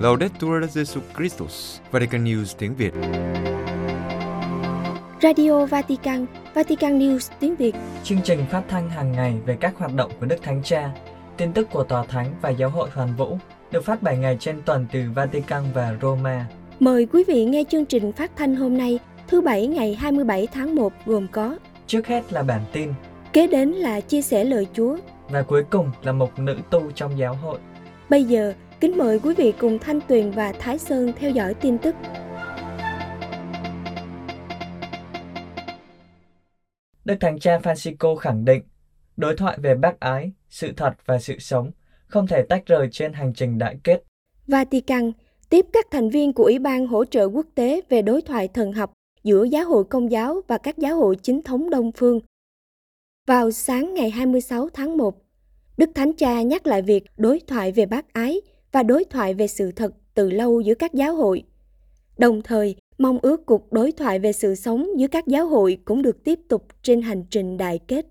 Laudetur Jesu Christus, Vatican News tiếng Việt. Radio Vatican, Vatican News tiếng Việt. Chương trình phát thanh hàng ngày về các hoạt động của Đức Thánh Cha, tin tức của Tòa Thánh và Giáo hội Hoàn Vũ được phát 7 ngày trên tuần từ Vatican và Roma. Mời quý vị nghe chương trình phát thanh hôm nay, thứ Bảy ngày 27 tháng 1 gồm có Trước hết là bản tin Kế đến là chia sẻ lời Chúa. Và cuối cùng là một nữ tu trong giáo hội. Bây giờ, kính mời quý vị cùng Thanh Tuyền và Thái Sơn theo dõi tin tức. Đức Thánh Cha Francisco khẳng định, đối thoại về bác ái, sự thật và sự sống không thể tách rời trên hành trình đại kết. Vatican tiếp các thành viên của Ủy ban hỗ trợ quốc tế về đối thoại thần học giữa giáo hội công giáo và các giáo hội chính thống đông phương. Vào sáng ngày 26 tháng 1, Đức Thánh Cha nhắc lại việc đối thoại về bác ái và đối thoại về sự thật từ lâu giữa các giáo hội. Đồng thời, mong ước cuộc đối thoại về sự sống giữa các giáo hội cũng được tiếp tục trên hành trình đại kết.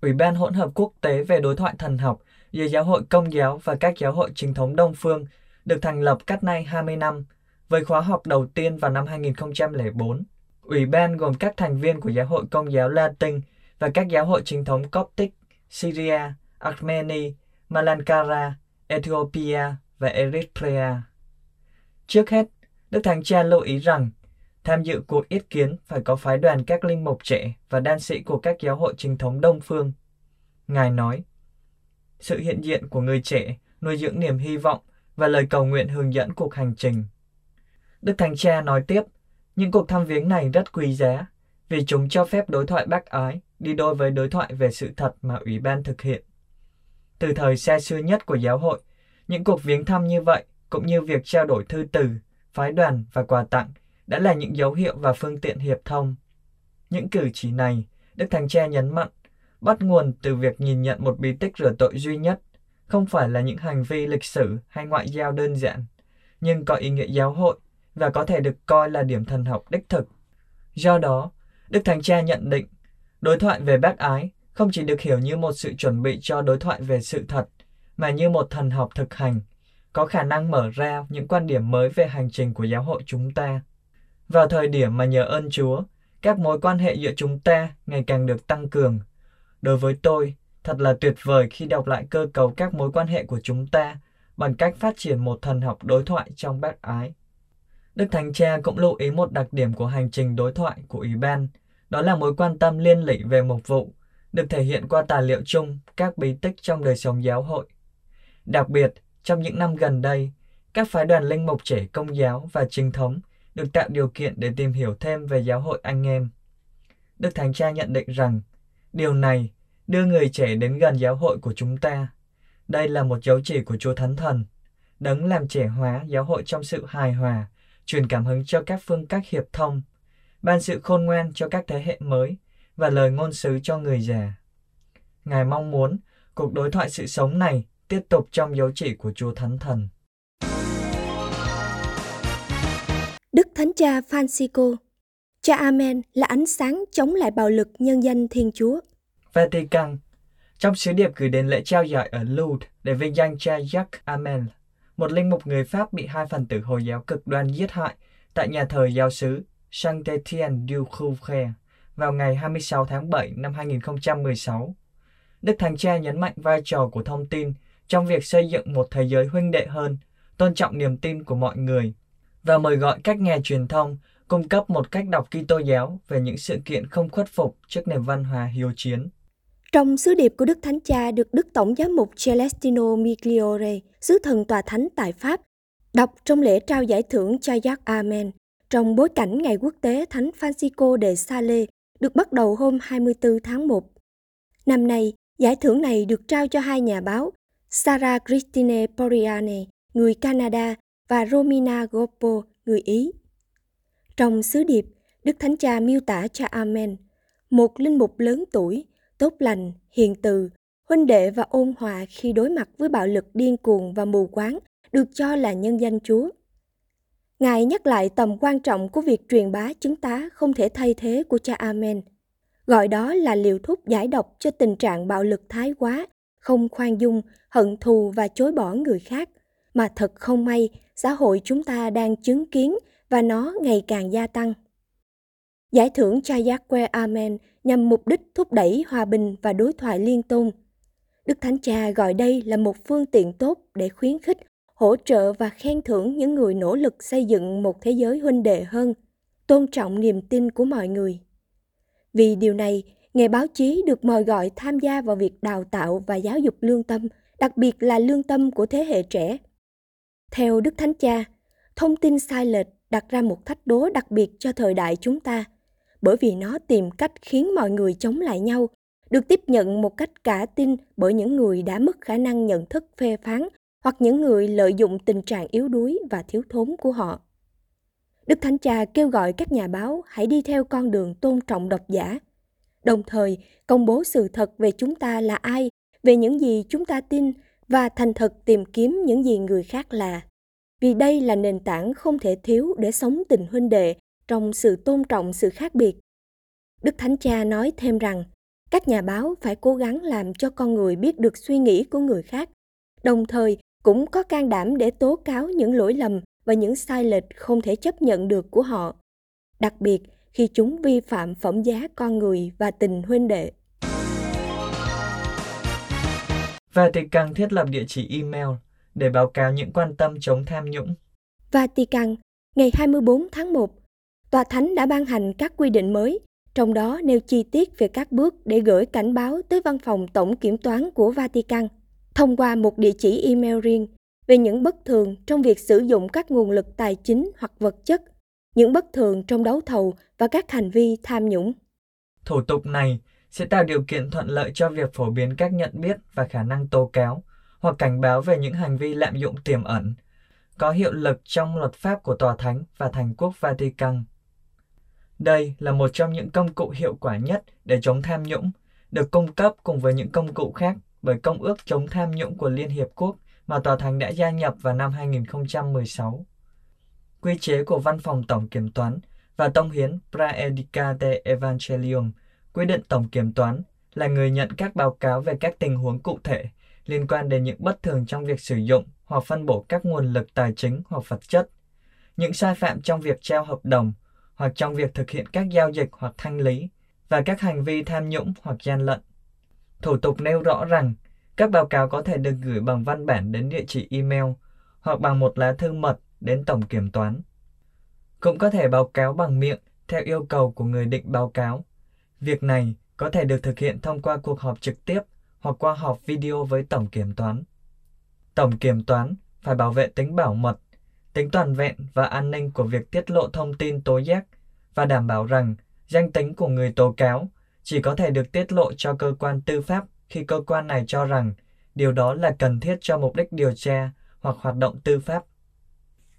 Ủy ban hỗn hợp quốc tế về đối thoại thần học giữa giáo hội công giáo và các giáo hội chính thống đông phương được thành lập cách nay 20 năm, với khóa học đầu tiên vào năm 2004. Ủy ban gồm các thành viên của giáo hội công giáo Latin và các giáo hội chính thống Coptic, Syria, Armenia, Malankara, Ethiopia và Eritrea. Trước hết, Đức Thánh Cha lưu ý rằng tham dự cuộc ý kiến phải có phái đoàn các linh mục trẻ và đan sĩ của các giáo hội chính thống đông phương. Ngài nói, sự hiện diện của người trẻ nuôi dưỡng niềm hy vọng và lời cầu nguyện hướng dẫn cuộc hành trình. Đức Thánh Cha nói tiếp, những cuộc thăm viếng này rất quý giá vì chúng cho phép đối thoại bác ái đi đôi với đối thoại về sự thật mà Ủy ban thực hiện. Từ thời xa xưa nhất của giáo hội, những cuộc viếng thăm như vậy cũng như việc trao đổi thư từ, phái đoàn và quà tặng đã là những dấu hiệu và phương tiện hiệp thông. Những cử chỉ này, Đức Thánh Cha nhấn mạnh, bắt nguồn từ việc nhìn nhận một bí tích rửa tội duy nhất, không phải là những hành vi lịch sử hay ngoại giao đơn giản, nhưng có ý nghĩa giáo hội và có thể được coi là điểm thần học đích thực. Do đó, Đức Thánh Cha nhận định, đối thoại về bác ái không chỉ được hiểu như một sự chuẩn bị cho đối thoại về sự thật, mà như một thần học thực hành, có khả năng mở ra những quan điểm mới về hành trình của giáo hội chúng ta. Vào thời điểm mà nhờ ơn Chúa, các mối quan hệ giữa chúng ta ngày càng được tăng cường. Đối với tôi, thật là tuyệt vời khi đọc lại cơ cấu các mối quan hệ của chúng ta bằng cách phát triển một thần học đối thoại trong bác ái. Đức Thánh Cha cũng lưu ý một đặc điểm của hành trình đối thoại của Ủy ban, đó là mối quan tâm liên lỉ về mục vụ, được thể hiện qua tài liệu chung các bí tích trong đời sống giáo hội. Đặc biệt, trong những năm gần đây, các phái đoàn linh mục trẻ công giáo và chính thống được tạo điều kiện để tìm hiểu thêm về giáo hội anh em. Đức Thánh Cha nhận định rằng, điều này đưa người trẻ đến gần giáo hội của chúng ta. Đây là một dấu chỉ của Chúa Thánh Thần, đấng làm trẻ hóa giáo hội trong sự hài hòa, truyền cảm hứng cho các phương cách hiệp thông, ban sự khôn ngoan cho các thế hệ mới và lời ngôn sứ cho người già. Ngài mong muốn cuộc đối thoại sự sống này tiếp tục trong dấu chỉ của Chúa Thánh Thần. Đức Thánh Cha Francisco Cha Amen là ánh sáng chống lại bạo lực nhân danh Thiên Chúa. Vatican Trong sứ điệp gửi đến lễ trao giải ở Lourdes để vinh danh cha Jacques Amel, một linh mục người Pháp bị hai phần tử Hồi giáo cực đoan giết hại tại nhà thờ giáo sứ Saint-Étienne du Couvre vào ngày 26 tháng 7 năm 2016. Đức Thánh Cha nhấn mạnh vai trò của thông tin trong việc xây dựng một thế giới huynh đệ hơn, tôn trọng niềm tin của mọi người và mời gọi các nhà truyền thông cung cấp một cách đọc Kitô giáo về những sự kiện không khuất phục trước nền văn hóa hiếu chiến. Trong sứ điệp của Đức Thánh Cha được Đức Tổng giám mục Celestino Migliore, sứ thần tòa thánh tại Pháp, đọc trong lễ trao giải thưởng cho Jacques Amen trong bối cảnh Ngày Quốc tế Thánh Francisco de Sales được bắt đầu hôm 24 tháng 1. Năm nay, giải thưởng này được trao cho hai nhà báo Sarah Christine Poriane, người Canada, và Romina Gopo người Ý. Trong sứ điệp, Đức Thánh Cha miêu tả cha Amen, một linh mục lớn tuổi, tốt lành, hiền từ, huynh đệ và ôn hòa khi đối mặt với bạo lực điên cuồng và mù quáng được cho là nhân danh Chúa. Ngài nhắc lại tầm quan trọng của việc truyền bá chứng tá không thể thay thế của cha Amen, gọi đó là liều thuốc giải độc cho tình trạng bạo lực thái quá không khoan dung, hận thù và chối bỏ người khác, mà thật không may, xã hội chúng ta đang chứng kiến và nó ngày càng gia tăng. Giải thưởng Cha Yahweh Amen nhằm mục đích thúc đẩy hòa bình và đối thoại liên tôn. Đức Thánh Cha gọi đây là một phương tiện tốt để khuyến khích, hỗ trợ và khen thưởng những người nỗ lực xây dựng một thế giới huynh đệ hơn, tôn trọng niềm tin của mọi người. Vì điều này, nghề báo chí được mời gọi tham gia vào việc đào tạo và giáo dục lương tâm, đặc biệt là lương tâm của thế hệ trẻ. Theo Đức Thánh Cha, thông tin sai lệch đặt ra một thách đố đặc biệt cho thời đại chúng ta, bởi vì nó tìm cách khiến mọi người chống lại nhau, được tiếp nhận một cách cả tin bởi những người đã mất khả năng nhận thức phê phán hoặc những người lợi dụng tình trạng yếu đuối và thiếu thốn của họ. Đức Thánh Cha kêu gọi các nhà báo hãy đi theo con đường tôn trọng độc giả, đồng thời công bố sự thật về chúng ta là ai, về những gì chúng ta tin và thành thật tìm kiếm những gì người khác là. Vì đây là nền tảng không thể thiếu để sống tình huynh đệ trong sự tôn trọng sự khác biệt. Đức Thánh Cha nói thêm rằng, các nhà báo phải cố gắng làm cho con người biết được suy nghĩ của người khác, đồng thời cũng có can đảm để tố cáo những lỗi lầm và những sai lệch không thể chấp nhận được của họ, đặc biệt khi chúng vi phạm phẩm giá con người và tình huynh đệ. Vatican thiết lập địa chỉ email để báo cáo những quan tâm chống tham nhũng. Vatican, ngày 24 tháng 1, Tòa Thánh đã ban hành các quy định mới, trong đó nêu chi tiết về các bước để gửi cảnh báo tới văn phòng tổng kiểm toán của Vatican thông qua một địa chỉ email riêng về những bất thường trong việc sử dụng các nguồn lực tài chính hoặc vật chất, những bất thường trong đấu thầu và các hành vi tham nhũng. Thủ tục này sẽ tạo điều kiện thuận lợi cho việc phổ biến các nhận biết và khả năng tố cáo hoặc cảnh báo về những hành vi lạm dụng tiềm ẩn, có hiệu lực trong luật pháp của Tòa Thánh và Thành quốc Vatican. Đây là một trong những công cụ hiệu quả nhất để chống tham nhũng, được cung cấp cùng với những công cụ khác bởi Công ước chống tham nhũng của Liên Hiệp Quốc mà Tòa Thánh đã gia nhập vào năm 2016. Quy chế của Văn phòng Tổng Kiểm toán và Tông hiến Praedicate Evangelium quy định Tổng Kiểm toán là người nhận các báo cáo về các tình huống cụ thể liên quan đến những bất thường trong việc sử dụng hoặc phân bổ các nguồn lực tài chính hoặc vật chất, những sai phạm trong việc treo hợp đồng hoặc trong việc thực hiện các giao dịch hoặc thanh lý và các hành vi tham nhũng hoặc gian lận. Thủ tục nêu rõ rằng các báo cáo có thể được gửi bằng văn bản đến địa chỉ email hoặc bằng một lá thư mật đến tổng kiểm toán. Cũng có thể báo cáo bằng miệng theo yêu cầu của người định báo cáo. Việc này có thể được thực hiện thông qua cuộc họp trực tiếp hoặc qua họp video với tổng kiểm toán. Tổng kiểm toán phải bảo vệ tính bảo mật, tính toàn vẹn và an ninh của việc tiết lộ thông tin tố giác và đảm bảo rằng danh tính của người tố cáo chỉ có thể được tiết lộ cho cơ quan tư pháp khi cơ quan này cho rằng điều đó là cần thiết cho mục đích điều tra hoặc hoạt động tư pháp.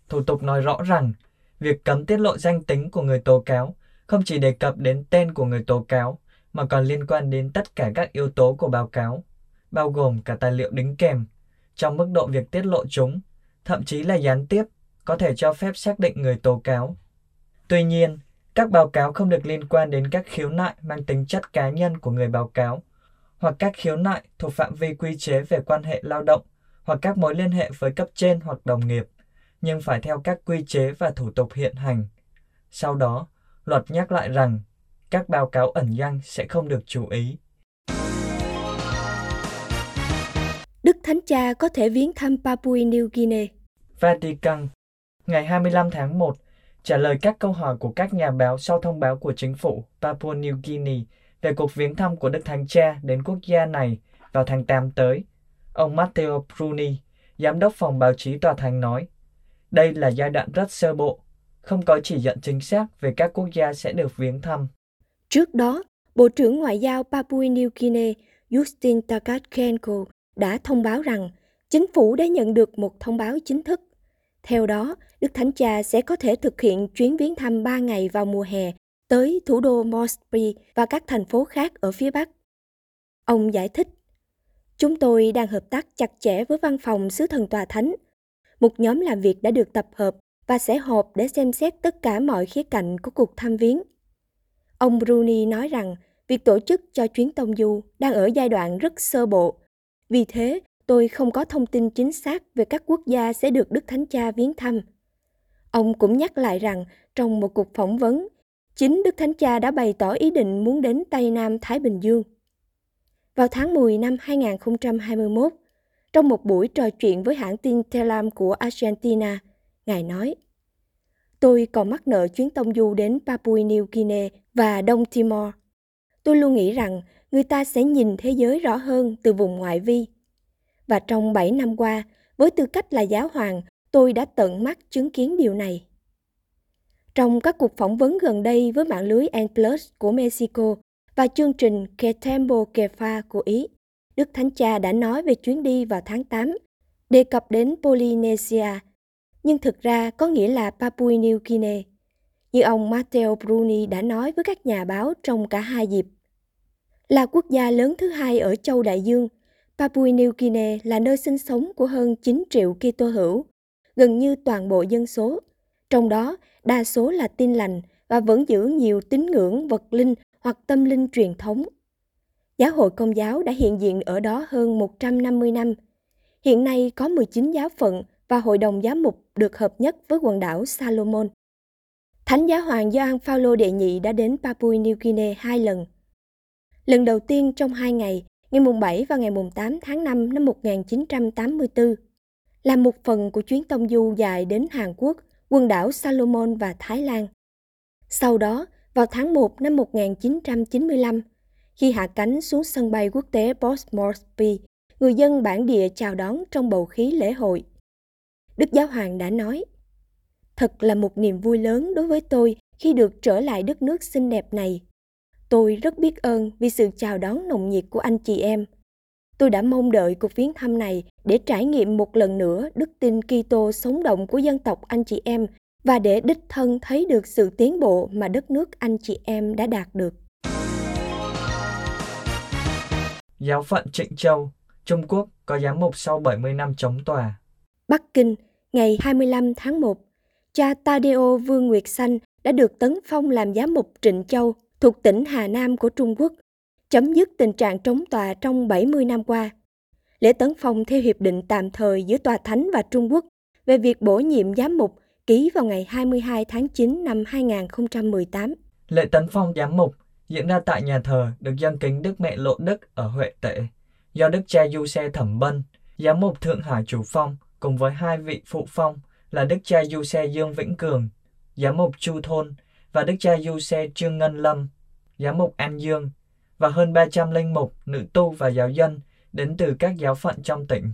Thủ tục nói rõ rằng việc cấm tiết lộ danh tính của người tố cáo không chỉ đề cập đến tên của người tố cáo mà còn liên quan đến tất cả các yếu tố của báo cáo, bao gồm cả tài liệu đính kèm, trong mức độ việc tiết lộ chúng, thậm chí là gián tiếp, có thể cho phép xác định người tố cáo. Tuy nhiên, các báo cáo không được liên quan đến các khiếu nại mang tính chất cá nhân của người báo cáo, hoặc các khiếu nại thuộc phạm vi quy chế về quan hệ lao động, hoặc các mối liên hệ với cấp trên hoặc đồng nghiệp, nhưng phải theo các quy chế và thủ tục hiện hành. Sau đó, luật nhắc lại rằng các báo cáo ẩn danh sẽ không được chú ý. Đức Thánh Cha có thể viếng thăm Papua New Guinea. Vatican, ngày 25 tháng 1, trả lời các câu hỏi của các nhà báo sau thông báo của chính phủ Papua New Guinea về cuộc viếng thăm của Đức Thánh Cha đến quốc gia này vào tháng 8 tới. Ông Matteo Bruni, giám đốc phòng báo chí tòa thành nói, đây là giai đoạn rất sơ bộ, không có chỉ dẫn chính xác về các quốc gia sẽ được viếng thăm. Trước đó, Bộ trưởng Ngoại giao Papua New Guinea Justin Takatkenko đã thông báo rằng chính phủ đã nhận được một thông báo chính thức. Theo đó, Đức Thánh Cha sẽ có thể thực hiện chuyến viếng thăm 3 ngày vào mùa hè tới thủ đô Mosby và các thành phố khác ở phía Bắc. Ông giải thích, Chúng tôi đang hợp tác chặt chẽ với văn phòng sứ thần tòa thánh. Một nhóm làm việc đã được tập hợp và sẽ họp để xem xét tất cả mọi khía cạnh của cuộc thăm viếng. Ông Bruni nói rằng việc tổ chức cho chuyến tông du đang ở giai đoạn rất sơ bộ Vì thế, tôi không có thông tin chính xác về các quốc gia sẽ được Đức Thánh Cha viếng thăm. Ông cũng nhắc lại rằng trong một cuộc phỏng vấn, chính Đức Thánh Cha đã bày tỏ ý định muốn đến Tây Nam Thái Bình Dương. Vào tháng 10 năm 2021, trong một buổi trò chuyện với hãng tin Telam của Argentina, Ngài nói Tôi còn mắc nợ chuyến tông du đến Papua New Guinea và Đông Timor. Tôi luôn nghĩ rằng người ta sẽ nhìn thế giới rõ hơn từ vùng ngoại vi. Và trong 7 năm qua, với tư cách là giáo hoàng, tôi đã tận mắt chứng kiến điều này. Trong các cuộc phỏng vấn gần đây với mạng lưới N Plus của Mexico và chương trình Que Tempo Que Fa của Ý, Đức Thánh Cha đã nói về chuyến đi vào tháng 8, đề cập đến Polynesia, nhưng thực ra có nghĩa là Papua New Guinea, như ông Matteo Bruni đã nói với các nhà báo trong cả hai dịp. Là quốc gia lớn thứ hai ở châu Đại Dương, Papua New Guinea là nơi sinh sống của hơn 9 triệu Kitô hữu, gần như toàn bộ dân số. Trong đó, đa số là tin lành và vẫn giữ nhiều tín ngưỡng vật linh hoặc tâm linh truyền thống. Giáo hội Công giáo đã hiện diện ở đó hơn 150 năm. Hiện nay có 19 giáo phận và hội đồng giám mục được hợp nhất với quần đảo Salomon. Thánh giáo hoàng Gioan Phaolô đệ nhị đã đến Papua New Guinea hai lần. Lần đầu tiên trong hai ngày, ngày mùng 7 và ngày mùng 8 tháng 5 năm 1984, là một phần của chuyến tông du dài đến Hàn Quốc, quần đảo Salomon và Thái Lan. Sau đó, vào tháng 1 năm 1995, khi hạ cánh xuống sân bay quốc tế Port Moresby, người dân bản địa chào đón trong bầu khí lễ hội. Đức Giáo Hoàng đã nói, Thật là một niềm vui lớn đối với tôi khi được trở lại đất nước xinh đẹp này. Tôi rất biết ơn vì sự chào đón nồng nhiệt của anh chị em. Tôi đã mong đợi cuộc viếng thăm này để trải nghiệm một lần nữa đức tin Kitô sống động của dân tộc anh chị em và để đích thân thấy được sự tiến bộ mà đất nước anh chị em đã đạt được. Giáo phận Trịnh Châu, Trung Quốc có giám mục sau 70 năm chống tòa. Bắc Kinh, ngày 25 tháng 1, cha Tadeo Vương Nguyệt Sanh đã được tấn phong làm giám mục Trịnh Châu thuộc tỉnh Hà Nam của Trung Quốc, chấm dứt tình trạng trống tòa trong 70 năm qua. Lễ tấn phong theo hiệp định tạm thời giữa Tòa Thánh và Trung Quốc về việc bổ nhiệm giám mục ký vào ngày 22 tháng 9 năm 2018. Lễ tấn phong giám mục diễn ra tại nhà thờ được dân kính Đức Mẹ Lộ Đức ở Huệ Tệ, do Đức cha Du Xe Thẩm Bân, giám mục Thượng Hải chủ phong cùng với hai vị phụ phong là Đức cha Du Xe Dương Vĩnh Cường, giám mục Chu Thôn và Đức cha Du Xe Trương Ngân Lâm, giám mục An Dương và hơn 300 linh mục, nữ tu và giáo dân đến từ các giáo phận trong tỉnh.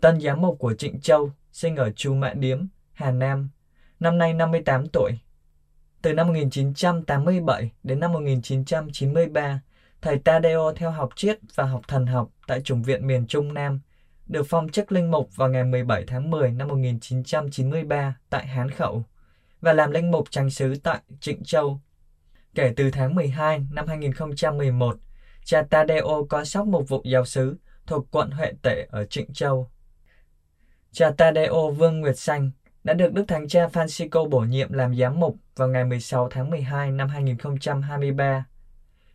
Tân giám mục của Trịnh Châu sinh ở Chu Mạ Điếm, Hà Nam, năm nay 58 tuổi. Từ năm 1987 đến năm 1993, thầy Tadeo theo học triết và học thần học tại Chủng viện miền Trung Nam, được phong chức linh mục vào ngày 17 tháng 10 năm 1993 tại Hán Khẩu và làm linh mục tránh xứ tại Trịnh Châu. Kể từ tháng 12 năm 2011, cha Tadeo có sóc một vụ giáo sứ thuộc quận Huệ Tể ở Trịnh Châu. Cha Tadeo Vương Nguyệt Xanh đã được Đức Thánh Cha Francisco bổ nhiệm làm giám mục vào ngày 16 tháng 12 năm 2023.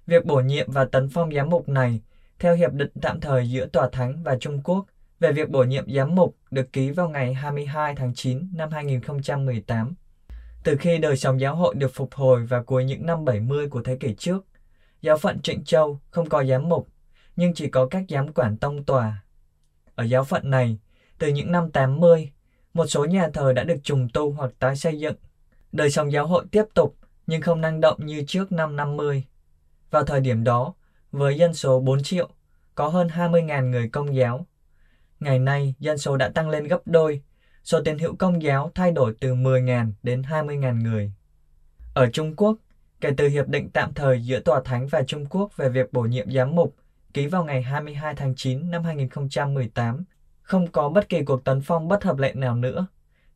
Việc bổ nhiệm và tấn phong giám mục này theo hiệp định tạm thời giữa Tòa Thánh và Trung Quốc về việc bổ nhiệm giám mục được ký vào ngày 22 tháng 9 năm 2018. Từ khi đời sống giáo hội được phục hồi vào cuối những năm 70 của thế kỷ trước, giáo phận Trịnh Châu không có giám mục, nhưng chỉ có các giám quản tông tòa. Ở giáo phận này, từ những năm 80, một số nhà thờ đã được trùng tu hoặc tái xây dựng. Đời sống giáo hội tiếp tục, nhưng không năng động như trước năm 50. Vào thời điểm đó, với dân số 4 triệu, có hơn 20.000 người công giáo. Ngày nay, dân số đã tăng lên gấp đôi, số tín hữu công giáo thay đổi từ 10.000 đến 20.000 người. Ở Trung Quốc, kể từ hiệp định tạm thời giữa Tòa Thánh và Trung Quốc về việc bổ nhiệm giám mục ký vào ngày 22 tháng 9 năm 2018, không có bất kỳ cuộc tấn phong bất hợp lệ nào nữa,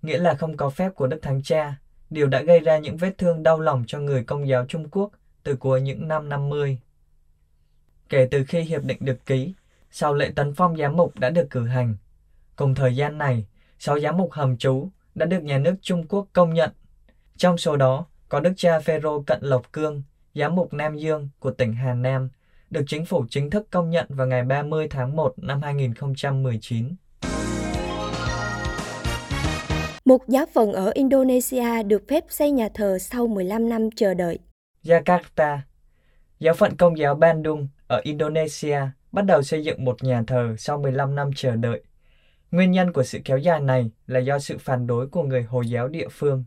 nghĩa là không có phép của Đức Thánh Cha, điều đã gây ra những vết thương đau lòng cho người công giáo Trung Quốc từ cuối những năm 50. Kể từ khi hiệp định được ký, sau lễ tấn phong giám mục đã được cử hành. Cùng thời gian này, sáu giám mục hầm trú đã được nhà nước Trung Quốc công nhận. Trong số đó có Đức cha Phêrô Cận Lộc Cương, giám mục Nam Dương của tỉnh Hà Nam, được chính phủ chính thức công nhận vào ngày 30 tháng 1 năm 2019. Một giáo phận ở Indonesia được phép xây nhà thờ sau 15 năm chờ đợi. Jakarta Giáo phận Công giáo Bandung ở Indonesia bắt đầu xây dựng một nhà thờ sau 15 năm chờ đợi. Nguyên nhân của sự kéo dài này là do sự phản đối của người Hồi giáo địa phương.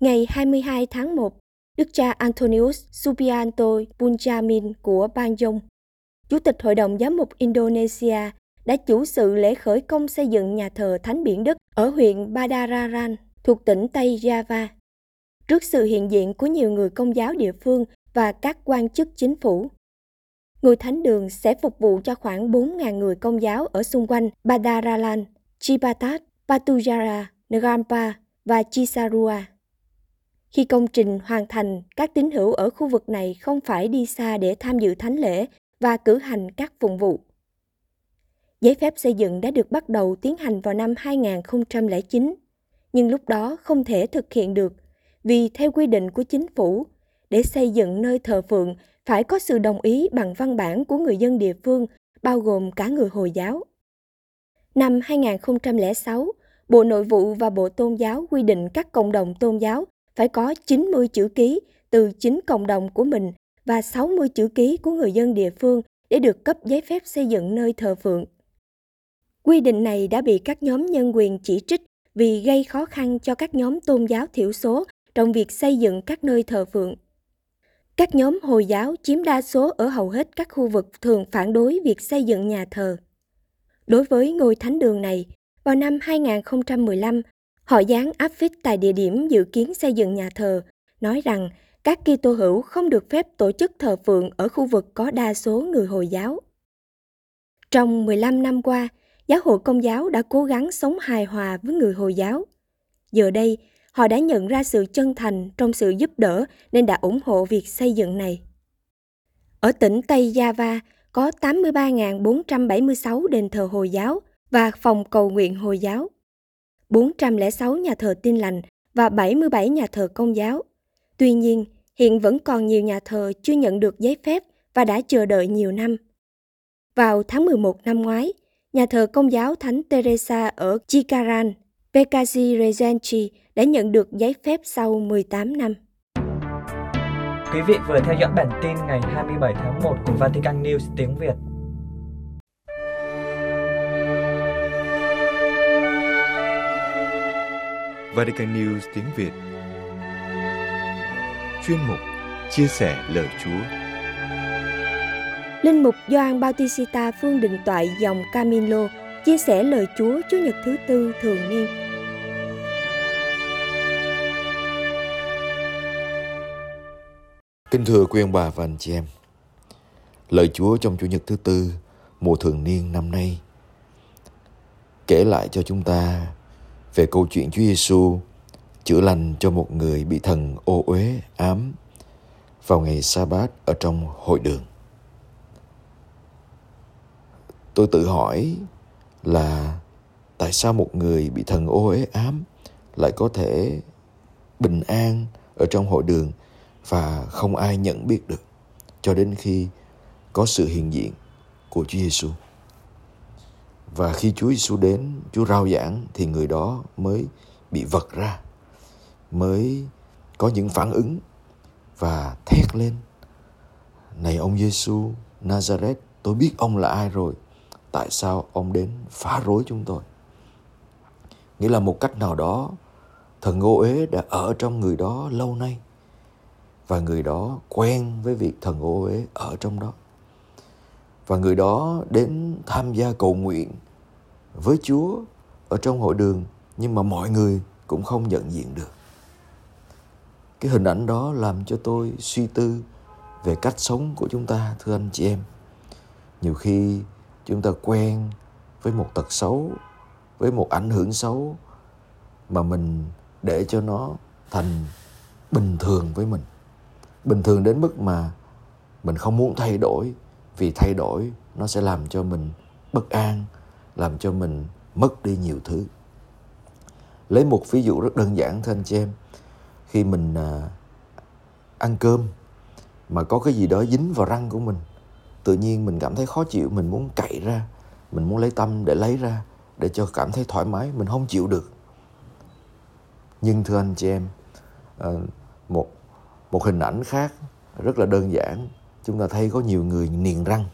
Ngày 22 tháng 1, Đức cha Antonius Subianto Bunjamin của Bang Chủ tịch Hội đồng Giám mục Indonesia, đã chủ sự lễ khởi công xây dựng nhà thờ Thánh Biển Đức ở huyện Badararan, thuộc tỉnh Tây Java. Trước sự hiện diện của nhiều người công giáo địa phương và các quan chức chính phủ. Ngôi thánh đường sẽ phục vụ cho khoảng 4.000 người công giáo ở xung quanh Badaralan, Chibatat, Patujara, Ngampa và Chisarua. Khi công trình hoàn thành, các tín hữu ở khu vực này không phải đi xa để tham dự thánh lễ và cử hành các phụng vụ. Giấy phép xây dựng đã được bắt đầu tiến hành vào năm 2009, nhưng lúc đó không thể thực hiện được vì theo quy định của chính phủ, để xây dựng nơi thờ phượng phải có sự đồng ý bằng văn bản của người dân địa phương, bao gồm cả người Hồi giáo. Năm 2006, Bộ Nội vụ và Bộ Tôn giáo quy định các cộng đồng tôn giáo phải có 90 chữ ký từ chính cộng đồng của mình và 60 chữ ký của người dân địa phương để được cấp giấy phép xây dựng nơi thờ phượng. Quy định này đã bị các nhóm nhân quyền chỉ trích vì gây khó khăn cho các nhóm tôn giáo thiểu số trong việc xây dựng các nơi thờ phượng. Các nhóm Hồi giáo chiếm đa số ở hầu hết các khu vực thường phản đối việc xây dựng nhà thờ. Đối với ngôi thánh đường này, vào năm 2015, họ dán áp phích tại địa điểm dự kiến xây dựng nhà thờ, nói rằng các Kitô hữu không được phép tổ chức thờ phượng ở khu vực có đa số người Hồi giáo. Trong 15 năm qua, giáo hội công giáo đã cố gắng sống hài hòa với người Hồi giáo. Giờ đây, họ đã nhận ra sự chân thành trong sự giúp đỡ nên đã ủng hộ việc xây dựng này. Ở tỉnh Tây Java có 83.476 đền thờ Hồi giáo và phòng cầu nguyện Hồi giáo, 406 nhà thờ tin lành và 77 nhà thờ công giáo. Tuy nhiên, hiện vẫn còn nhiều nhà thờ chưa nhận được giấy phép và đã chờ đợi nhiều năm. Vào tháng 11 năm ngoái, nhà thờ công giáo Thánh Teresa ở Chikaran, Pekaji Regenci đã nhận được giấy phép sau 18 năm. Quý vị vừa theo dõi bản tin ngày 27 tháng 1 của Vatican News tiếng Việt. Vatican News tiếng Việt Chuyên mục Chia sẻ lời Chúa Linh mục Gioan Bautista Phương Định Toại dòng Camilo chia sẻ lời Chúa Chủ nhật thứ tư thường niên. Kính thưa quý ông bà và anh chị em, lời Chúa trong Chủ nhật thứ tư mùa thường niên năm nay kể lại cho chúng ta về câu chuyện Chúa Giêsu chữa lành cho một người bị thần ô uế ám vào ngày sa bát ở trong hội đường. Tôi tự hỏi là tại sao một người bị thần ô uế ám lại có thể bình an ở trong hội đường và không ai nhận biết được cho đến khi có sự hiện diện của Chúa Giêsu. Và khi Chúa Giêsu đến, Chúa rao giảng thì người đó mới bị vật ra, mới có những phản ứng và thét lên. Này ông Giêsu Nazareth, tôi biết ông là ai rồi. Tại sao ông đến phá rối chúng tôi? Nghĩa là một cách nào đó, thần ngô ế đã ở trong người đó lâu nay và người đó quen với việc thần ô uế ở trong đó và người đó đến tham gia cầu nguyện với Chúa ở trong hội đường nhưng mà mọi người cũng không nhận diện được. Cái hình ảnh đó làm cho tôi suy tư về cách sống của chúng ta thưa anh chị em. Nhiều khi chúng ta quen với một tật xấu, với một ảnh hưởng xấu mà mình để cho nó thành bình thường với mình. Bình thường đến mức mà mình không muốn thay đổi vì thay đổi nó sẽ làm cho mình bất an làm cho mình mất đi nhiều thứ. Lấy một ví dụ rất đơn giản thôi anh chị em. Khi mình à, ăn cơm mà có cái gì đó dính vào răng của mình tự nhiên mình cảm thấy khó chịu mình muốn cậy ra mình muốn lấy tâm để lấy ra để cho cảm thấy thoải mái mình không chịu được. Nhưng thưa anh chị em ờ, một một hình ảnh khác rất là đơn giản. Chúng ta thấy có nhiều người niềng răng.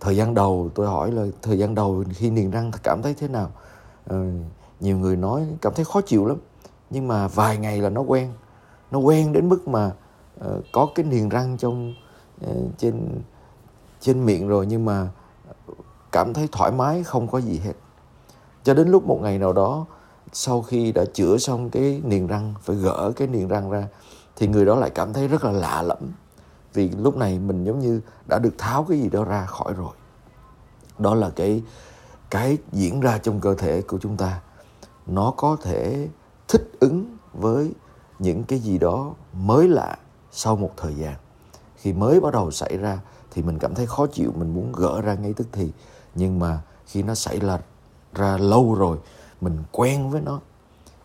Thời gian đầu tôi hỏi là thời gian đầu khi niềng răng cảm thấy thế nào? À, nhiều người nói cảm thấy khó chịu lắm nhưng mà vài ngày là nó quen. Nó quen đến mức mà uh, có cái niềng răng trong Ờ, trên trên miệng rồi nhưng mà cảm thấy thoải mái, không có gì hết. Cho đến lúc một ngày nào đó, sau khi đã chữa xong cái niềng răng, phải gỡ cái niềng răng ra, thì người đó lại cảm thấy rất là lạ lẫm. Vì lúc này mình giống như đã được tháo cái gì đó ra khỏi rồi. Đó là cái cái diễn ra trong cơ thể của chúng ta. Nó có thể thích ứng với những cái gì đó mới lạ sau một thời gian khi mới bắt đầu xảy ra thì mình cảm thấy khó chịu, mình muốn gỡ ra ngay tức thì. Nhưng mà khi nó xảy ra ra lâu rồi, mình quen với nó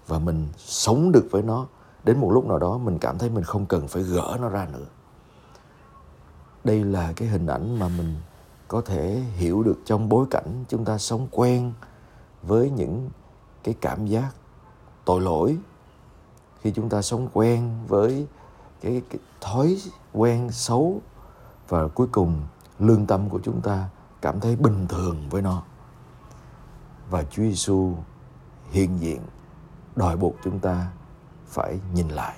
và mình sống được với nó, đến một lúc nào đó mình cảm thấy mình không cần phải gỡ nó ra nữa. Đây là cái hình ảnh mà mình có thể hiểu được trong bối cảnh chúng ta sống quen với những cái cảm giác tội lỗi. Khi chúng ta sống quen với cái, cái thói quen xấu và cuối cùng lương tâm của chúng ta cảm thấy bình thường với nó. Và Chúa Giêsu hiện diện đòi buộc chúng ta phải nhìn lại.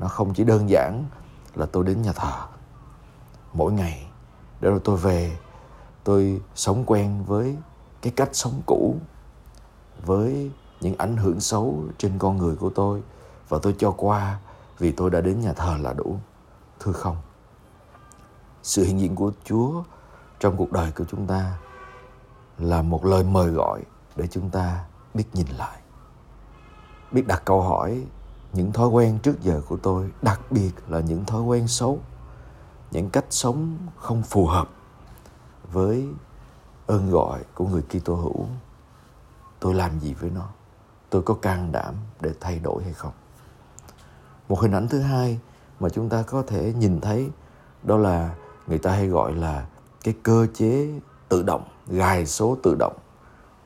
Nó không chỉ đơn giản là tôi đến nhà thờ. Mỗi ngày để rồi tôi về tôi sống quen với cái cách sống cũ với những ảnh hưởng xấu trên con người của tôi và tôi cho qua vì tôi đã đến nhà thờ là đủ. Thưa không? Sự hiện diện của chúa trong cuộc đời của chúng ta là một lời mời gọi để chúng ta biết nhìn lại, biết đặt câu hỏi những thói quen trước giờ của tôi, đặc biệt là những thói quen xấu, những cách sống không phù hợp với ơn gọi của người Kitô hữu. Tôi làm gì với nó? Tôi có can đảm để thay đổi hay không? Một hình ảnh thứ hai mà chúng ta có thể nhìn thấy, đó là người ta hay gọi là cái cơ chế tự động, gài số tự động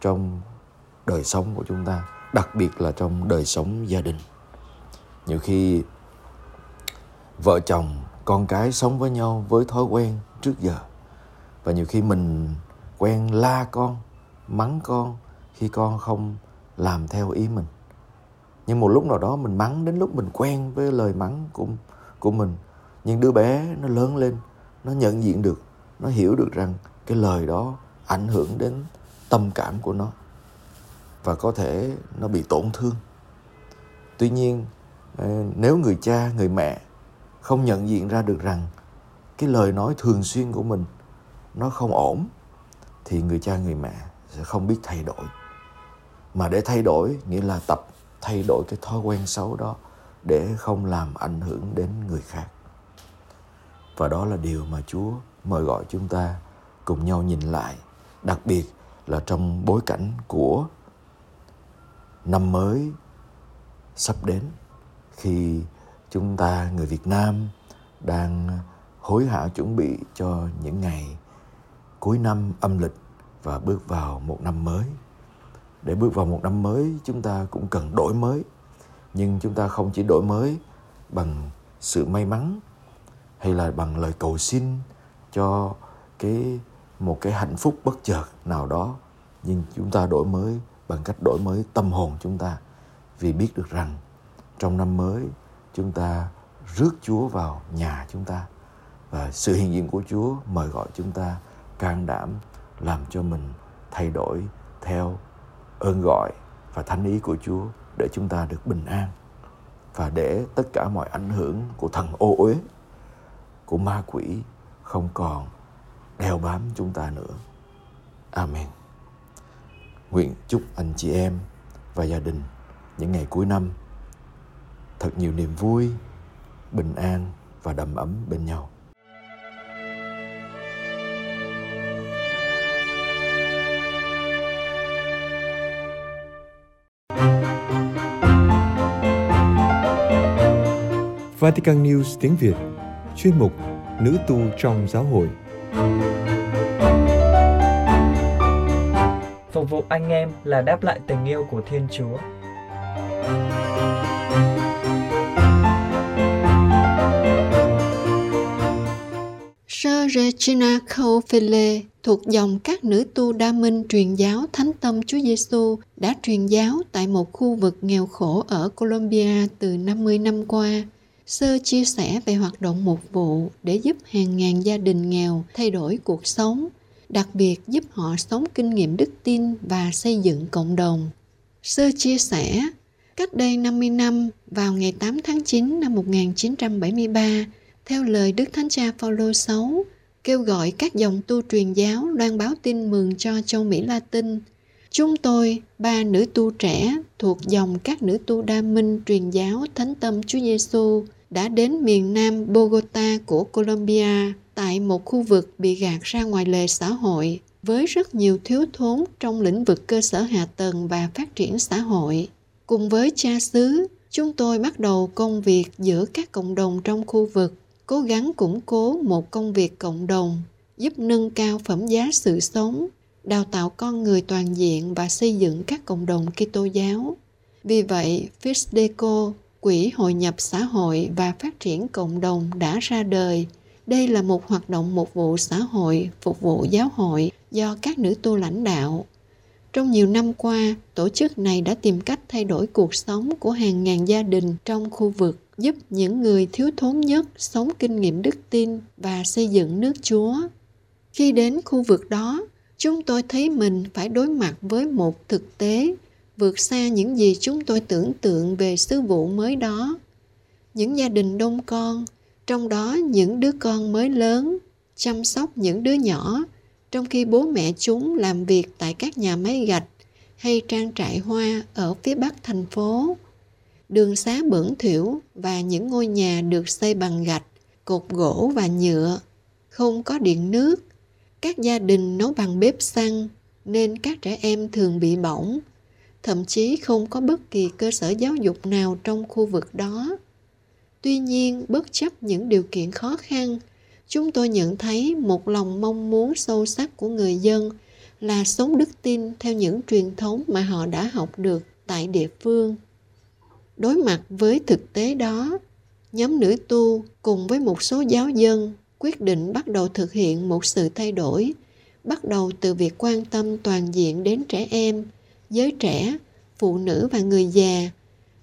trong đời sống của chúng ta, đặc biệt là trong đời sống gia đình. Nhiều khi vợ chồng, con cái sống với nhau với thói quen trước giờ, và nhiều khi mình quen la con, mắng con khi con không làm theo ý mình nhưng một lúc nào đó mình mắng đến lúc mình quen với lời mắng của của mình. Nhưng đứa bé nó lớn lên, nó nhận diện được, nó hiểu được rằng cái lời đó ảnh hưởng đến tâm cảm của nó. Và có thể nó bị tổn thương. Tuy nhiên ờ, nếu người cha, người mẹ không nhận diện ra được rằng cái lời nói thường xuyên của mình nó không ổn, thì người cha, người mẹ sẽ không biết thay đổi. Mà để thay đổi nghĩa là tập thay đổi cái thói quen xấu đó để không làm ảnh hưởng đến người khác và đó là điều mà chúa mời gọi chúng ta cùng nhau nhìn lại, đặc biệt là trong bối cảnh của năm mới sắp đến, khi chúng ta người Việt Nam đang hối hả chuẩn bị cho những ngày cuối năm âm lịch và bước vào một năm mới. Để bước vào một năm mới, chúng ta cũng cần đổi mới. Nhưng chúng ta không chỉ đổi mới bằng sự may mắn hay là bằng lời cầu xin cho cái một cái hạnh phúc bất chợt nào đó, nhưng chúng ta đổi mới bằng cách đổi mới tâm hồn chúng ta. Vì biết được rằng trong năm mới chúng ta rước Chúa vào nhà chúng ta. Và sự hiện diện của Chúa mời gọi chúng ta can đảm làm cho mình thay đổi theo ơn gọi và thánh ý của Chúa để chúng ta được bình an và để tất cả mọi ảnh hưởng của thần ô uế của ma quỷ không còn đeo bám chúng ta nữa. Amen. Nguyện chúc anh chị em và gia đình những ngày cuối năm thật nhiều niềm vui, bình an và đầm ấm bên nhau. Vatican News tiếng Việt Chuyên mục nữ tu trong giáo hội. Phục vụ anh em là đáp lại tình yêu của Thiên Chúa. Sơ Regina Caufele thuộc dòng các nữ tu đa minh truyền giáo Thánh Tâm Chúa Giêsu đã truyền giáo tại một khu vực nghèo khổ ở Colombia từ 50 năm qua. Sơ chia sẻ về hoạt động mục vụ để giúp hàng ngàn gia đình nghèo thay đổi cuộc sống, đặc biệt giúp họ sống kinh nghiệm đức tin và xây dựng cộng đồng. Sơ chia sẻ, cách đây 50 năm, vào ngày 8 tháng 9 năm 1973, theo lời Đức Thánh Cha Phaolô 6, kêu gọi các dòng tu truyền giáo loan báo tin mừng cho châu Mỹ Latin. Chúng tôi, ba nữ tu trẻ thuộc dòng các nữ tu đa minh truyền giáo Thánh Tâm Chúa Giêsu đã đến miền nam Bogota của Colombia tại một khu vực bị gạt ra ngoài lề xã hội với rất nhiều thiếu thốn trong lĩnh vực cơ sở hạ tầng và phát triển xã hội. Cùng với cha xứ, chúng tôi bắt đầu công việc giữa các cộng đồng trong khu vực cố gắng củng cố một công việc cộng đồng giúp nâng cao phẩm giá sự sống đào tạo con người toàn diện và xây dựng các cộng đồng Kitô giáo. Vì vậy, FISDECO, Quỹ Hội nhập Xã hội và Phát triển Cộng đồng đã ra đời. Đây là một hoạt động mục vụ xã hội, phục vụ giáo hội do các nữ tu lãnh đạo. Trong nhiều năm qua, tổ chức này đã tìm cách thay đổi cuộc sống của hàng ngàn gia đình trong khu vực giúp những người thiếu thốn nhất sống kinh nghiệm đức tin và xây dựng nước Chúa. Khi đến khu vực đó, chúng tôi thấy mình phải đối mặt với một thực tế vượt xa những gì chúng tôi tưởng tượng về sứ vụ mới đó. Những gia đình đông con, trong đó những đứa con mới lớn, chăm sóc những đứa nhỏ, trong khi bố mẹ chúng làm việc tại các nhà máy gạch hay trang trại hoa ở phía bắc thành phố đường xá bẩn thỉu và những ngôi nhà được xây bằng gạch, cột gỗ và nhựa, không có điện nước. Các gia đình nấu bằng bếp xăng nên các trẻ em thường bị bỏng, thậm chí không có bất kỳ cơ sở giáo dục nào trong khu vực đó. Tuy nhiên, bất chấp những điều kiện khó khăn, chúng tôi nhận thấy một lòng mong muốn sâu sắc của người dân là sống đức tin theo những truyền thống mà họ đã học được tại địa phương đối mặt với thực tế đó nhóm nữ tu cùng với một số giáo dân quyết định bắt đầu thực hiện một sự thay đổi bắt đầu từ việc quan tâm toàn diện đến trẻ em giới trẻ, phụ nữ và người già,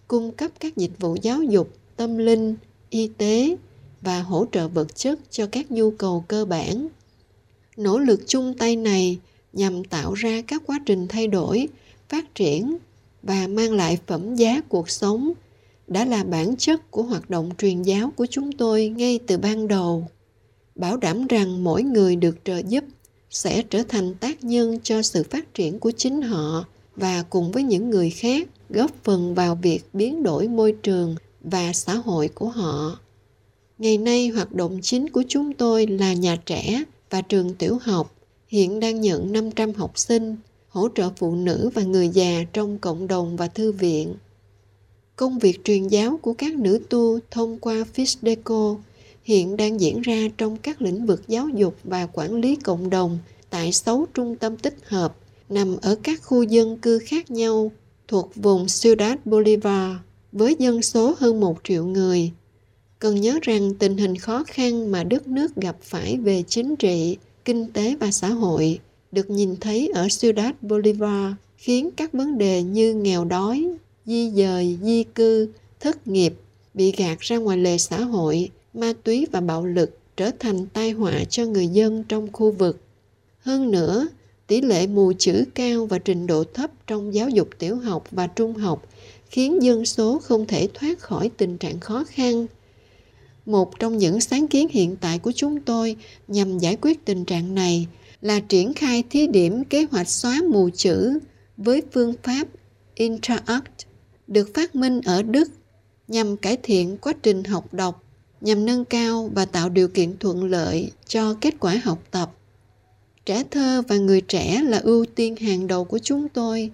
cung cấp các dịch vụ giáo dục, tâm linh, y tế và hỗ trợ vật chất cho các nhu cầu cơ bản. Nỗ lực chung tay này nhằm tạo ra các quá trình thay đổi, phát triển và mang lại phẩm giá cuộc sống đã là bản chất của hoạt động truyền giáo của chúng tôi ngay từ ban đầu. Bảo đảm rằng mỗi người được trợ giúp sẽ trở thành tác nhân cho sự phát triển của chính họ và cùng với những người khác góp phần vào việc biến đổi môi trường và xã hội của họ ngày nay, hoạt động chính của chúng tôi là nhà trẻ và trường tiểu học hiện đang nhận 500 học sinh, hỗ trợ phụ nữ và người già trong cộng đồng và thư viện. Công việc truyền giáo của các nữ tu thông qua FISDECO hiện đang diễn ra trong các lĩnh vực giáo dục và quản lý cộng đồng tại 6 trung tâm tích hợp nằm ở các khu dân cư khác nhau thuộc vùng Ciudad Bolivar với dân số hơn 1 triệu người. Cần nhớ rằng tình hình khó khăn mà đất nước gặp phải về chính trị, kinh tế và xã hội được nhìn thấy ở Ciudad Bolivar khiến các vấn đề như nghèo đói, di dời, di cư, thất nghiệp, bị gạt ra ngoài lề xã hội, ma túy và bạo lực trở thành tai họa cho người dân trong khu vực. Hơn nữa, tỷ lệ mù chữ cao và trình độ thấp trong giáo dục tiểu học và trung học khiến dân số không thể thoát khỏi tình trạng khó khăn. Một trong những sáng kiến hiện tại của chúng tôi nhằm giải quyết tình trạng này là triển khai thí điểm kế hoạch xóa mù chữ với phương pháp Interact được phát minh ở Đức nhằm cải thiện quá trình học đọc, nhằm nâng cao và tạo điều kiện thuận lợi cho kết quả học tập. Trẻ thơ và người trẻ là ưu tiên hàng đầu của chúng tôi.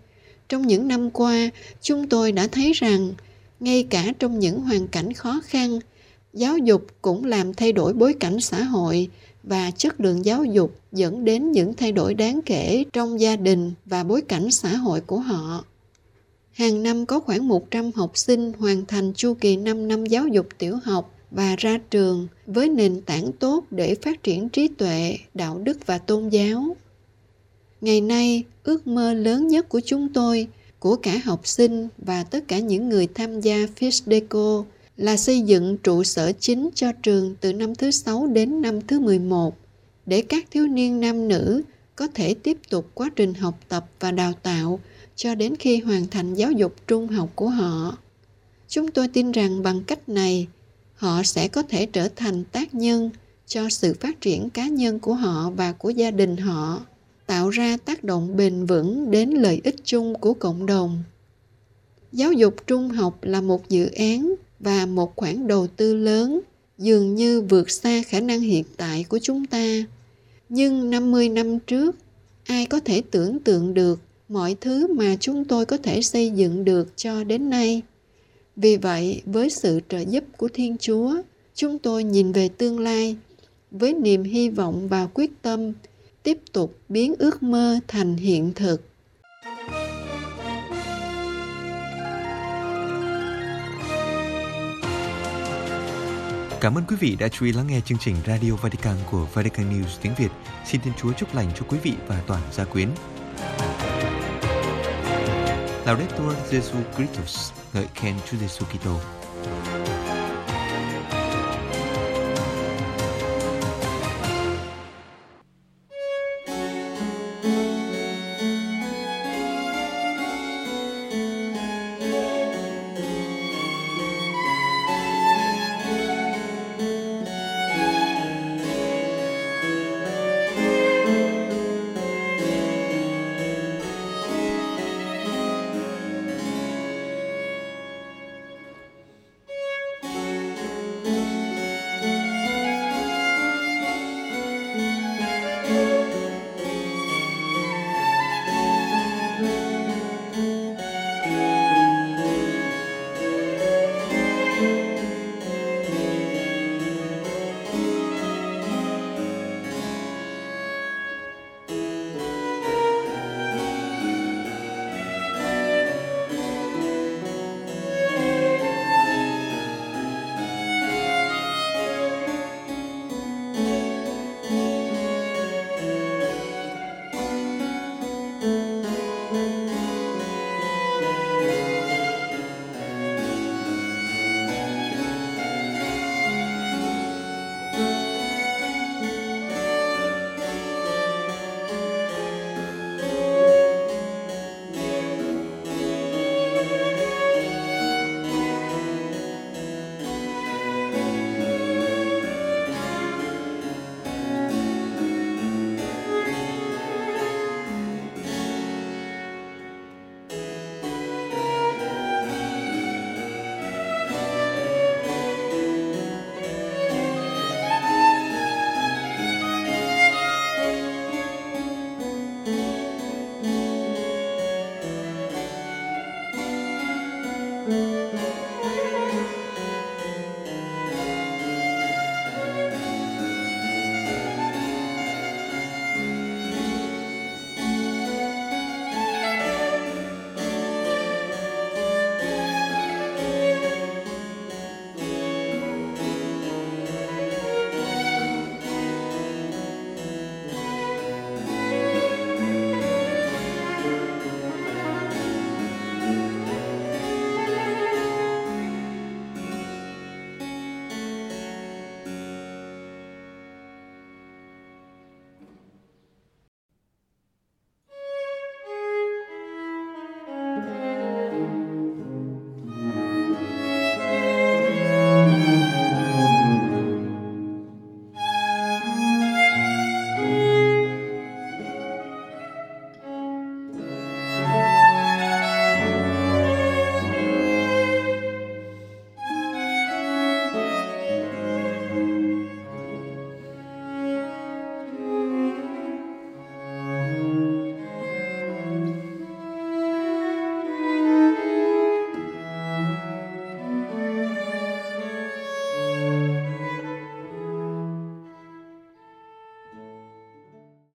Trong những năm qua, chúng tôi đã thấy rằng ngay cả trong những hoàn cảnh khó khăn, Giáo dục cũng làm thay đổi bối cảnh xã hội và chất lượng giáo dục dẫn đến những thay đổi đáng kể trong gia đình và bối cảnh xã hội của họ. Hàng năm có khoảng 100 học sinh hoàn thành chu kỳ 5 năm giáo dục tiểu học và ra trường với nền tảng tốt để phát triển trí tuệ, đạo đức và tôn giáo. Ngày nay, ước mơ lớn nhất của chúng tôi, của cả học sinh và tất cả những người tham gia FISDECO là xây dựng trụ sở chính cho trường từ năm thứ 6 đến năm thứ 11 để các thiếu niên nam nữ có thể tiếp tục quá trình học tập và đào tạo cho đến khi hoàn thành giáo dục trung học của họ. Chúng tôi tin rằng bằng cách này, họ sẽ có thể trở thành tác nhân cho sự phát triển cá nhân của họ và của gia đình họ, tạo ra tác động bền vững đến lợi ích chung của cộng đồng. Giáo dục trung học là một dự án và một khoản đầu tư lớn dường như vượt xa khả năng hiện tại của chúng ta. Nhưng 50 năm trước, ai có thể tưởng tượng được mọi thứ mà chúng tôi có thể xây dựng được cho đến nay. Vì vậy, với sự trợ giúp của Thiên Chúa, chúng tôi nhìn về tương lai với niềm hy vọng và quyết tâm tiếp tục biến ước mơ thành hiện thực. Cảm ơn quý vị đã chú ý lắng nghe chương trình Radio Vatican của Vatican News tiếng Việt. Xin Thiên Chúa chúc lành cho quý vị và toàn gia quyến. Laudetur Jesu Christus, ngợi khen Chúa Giêsu Kitô.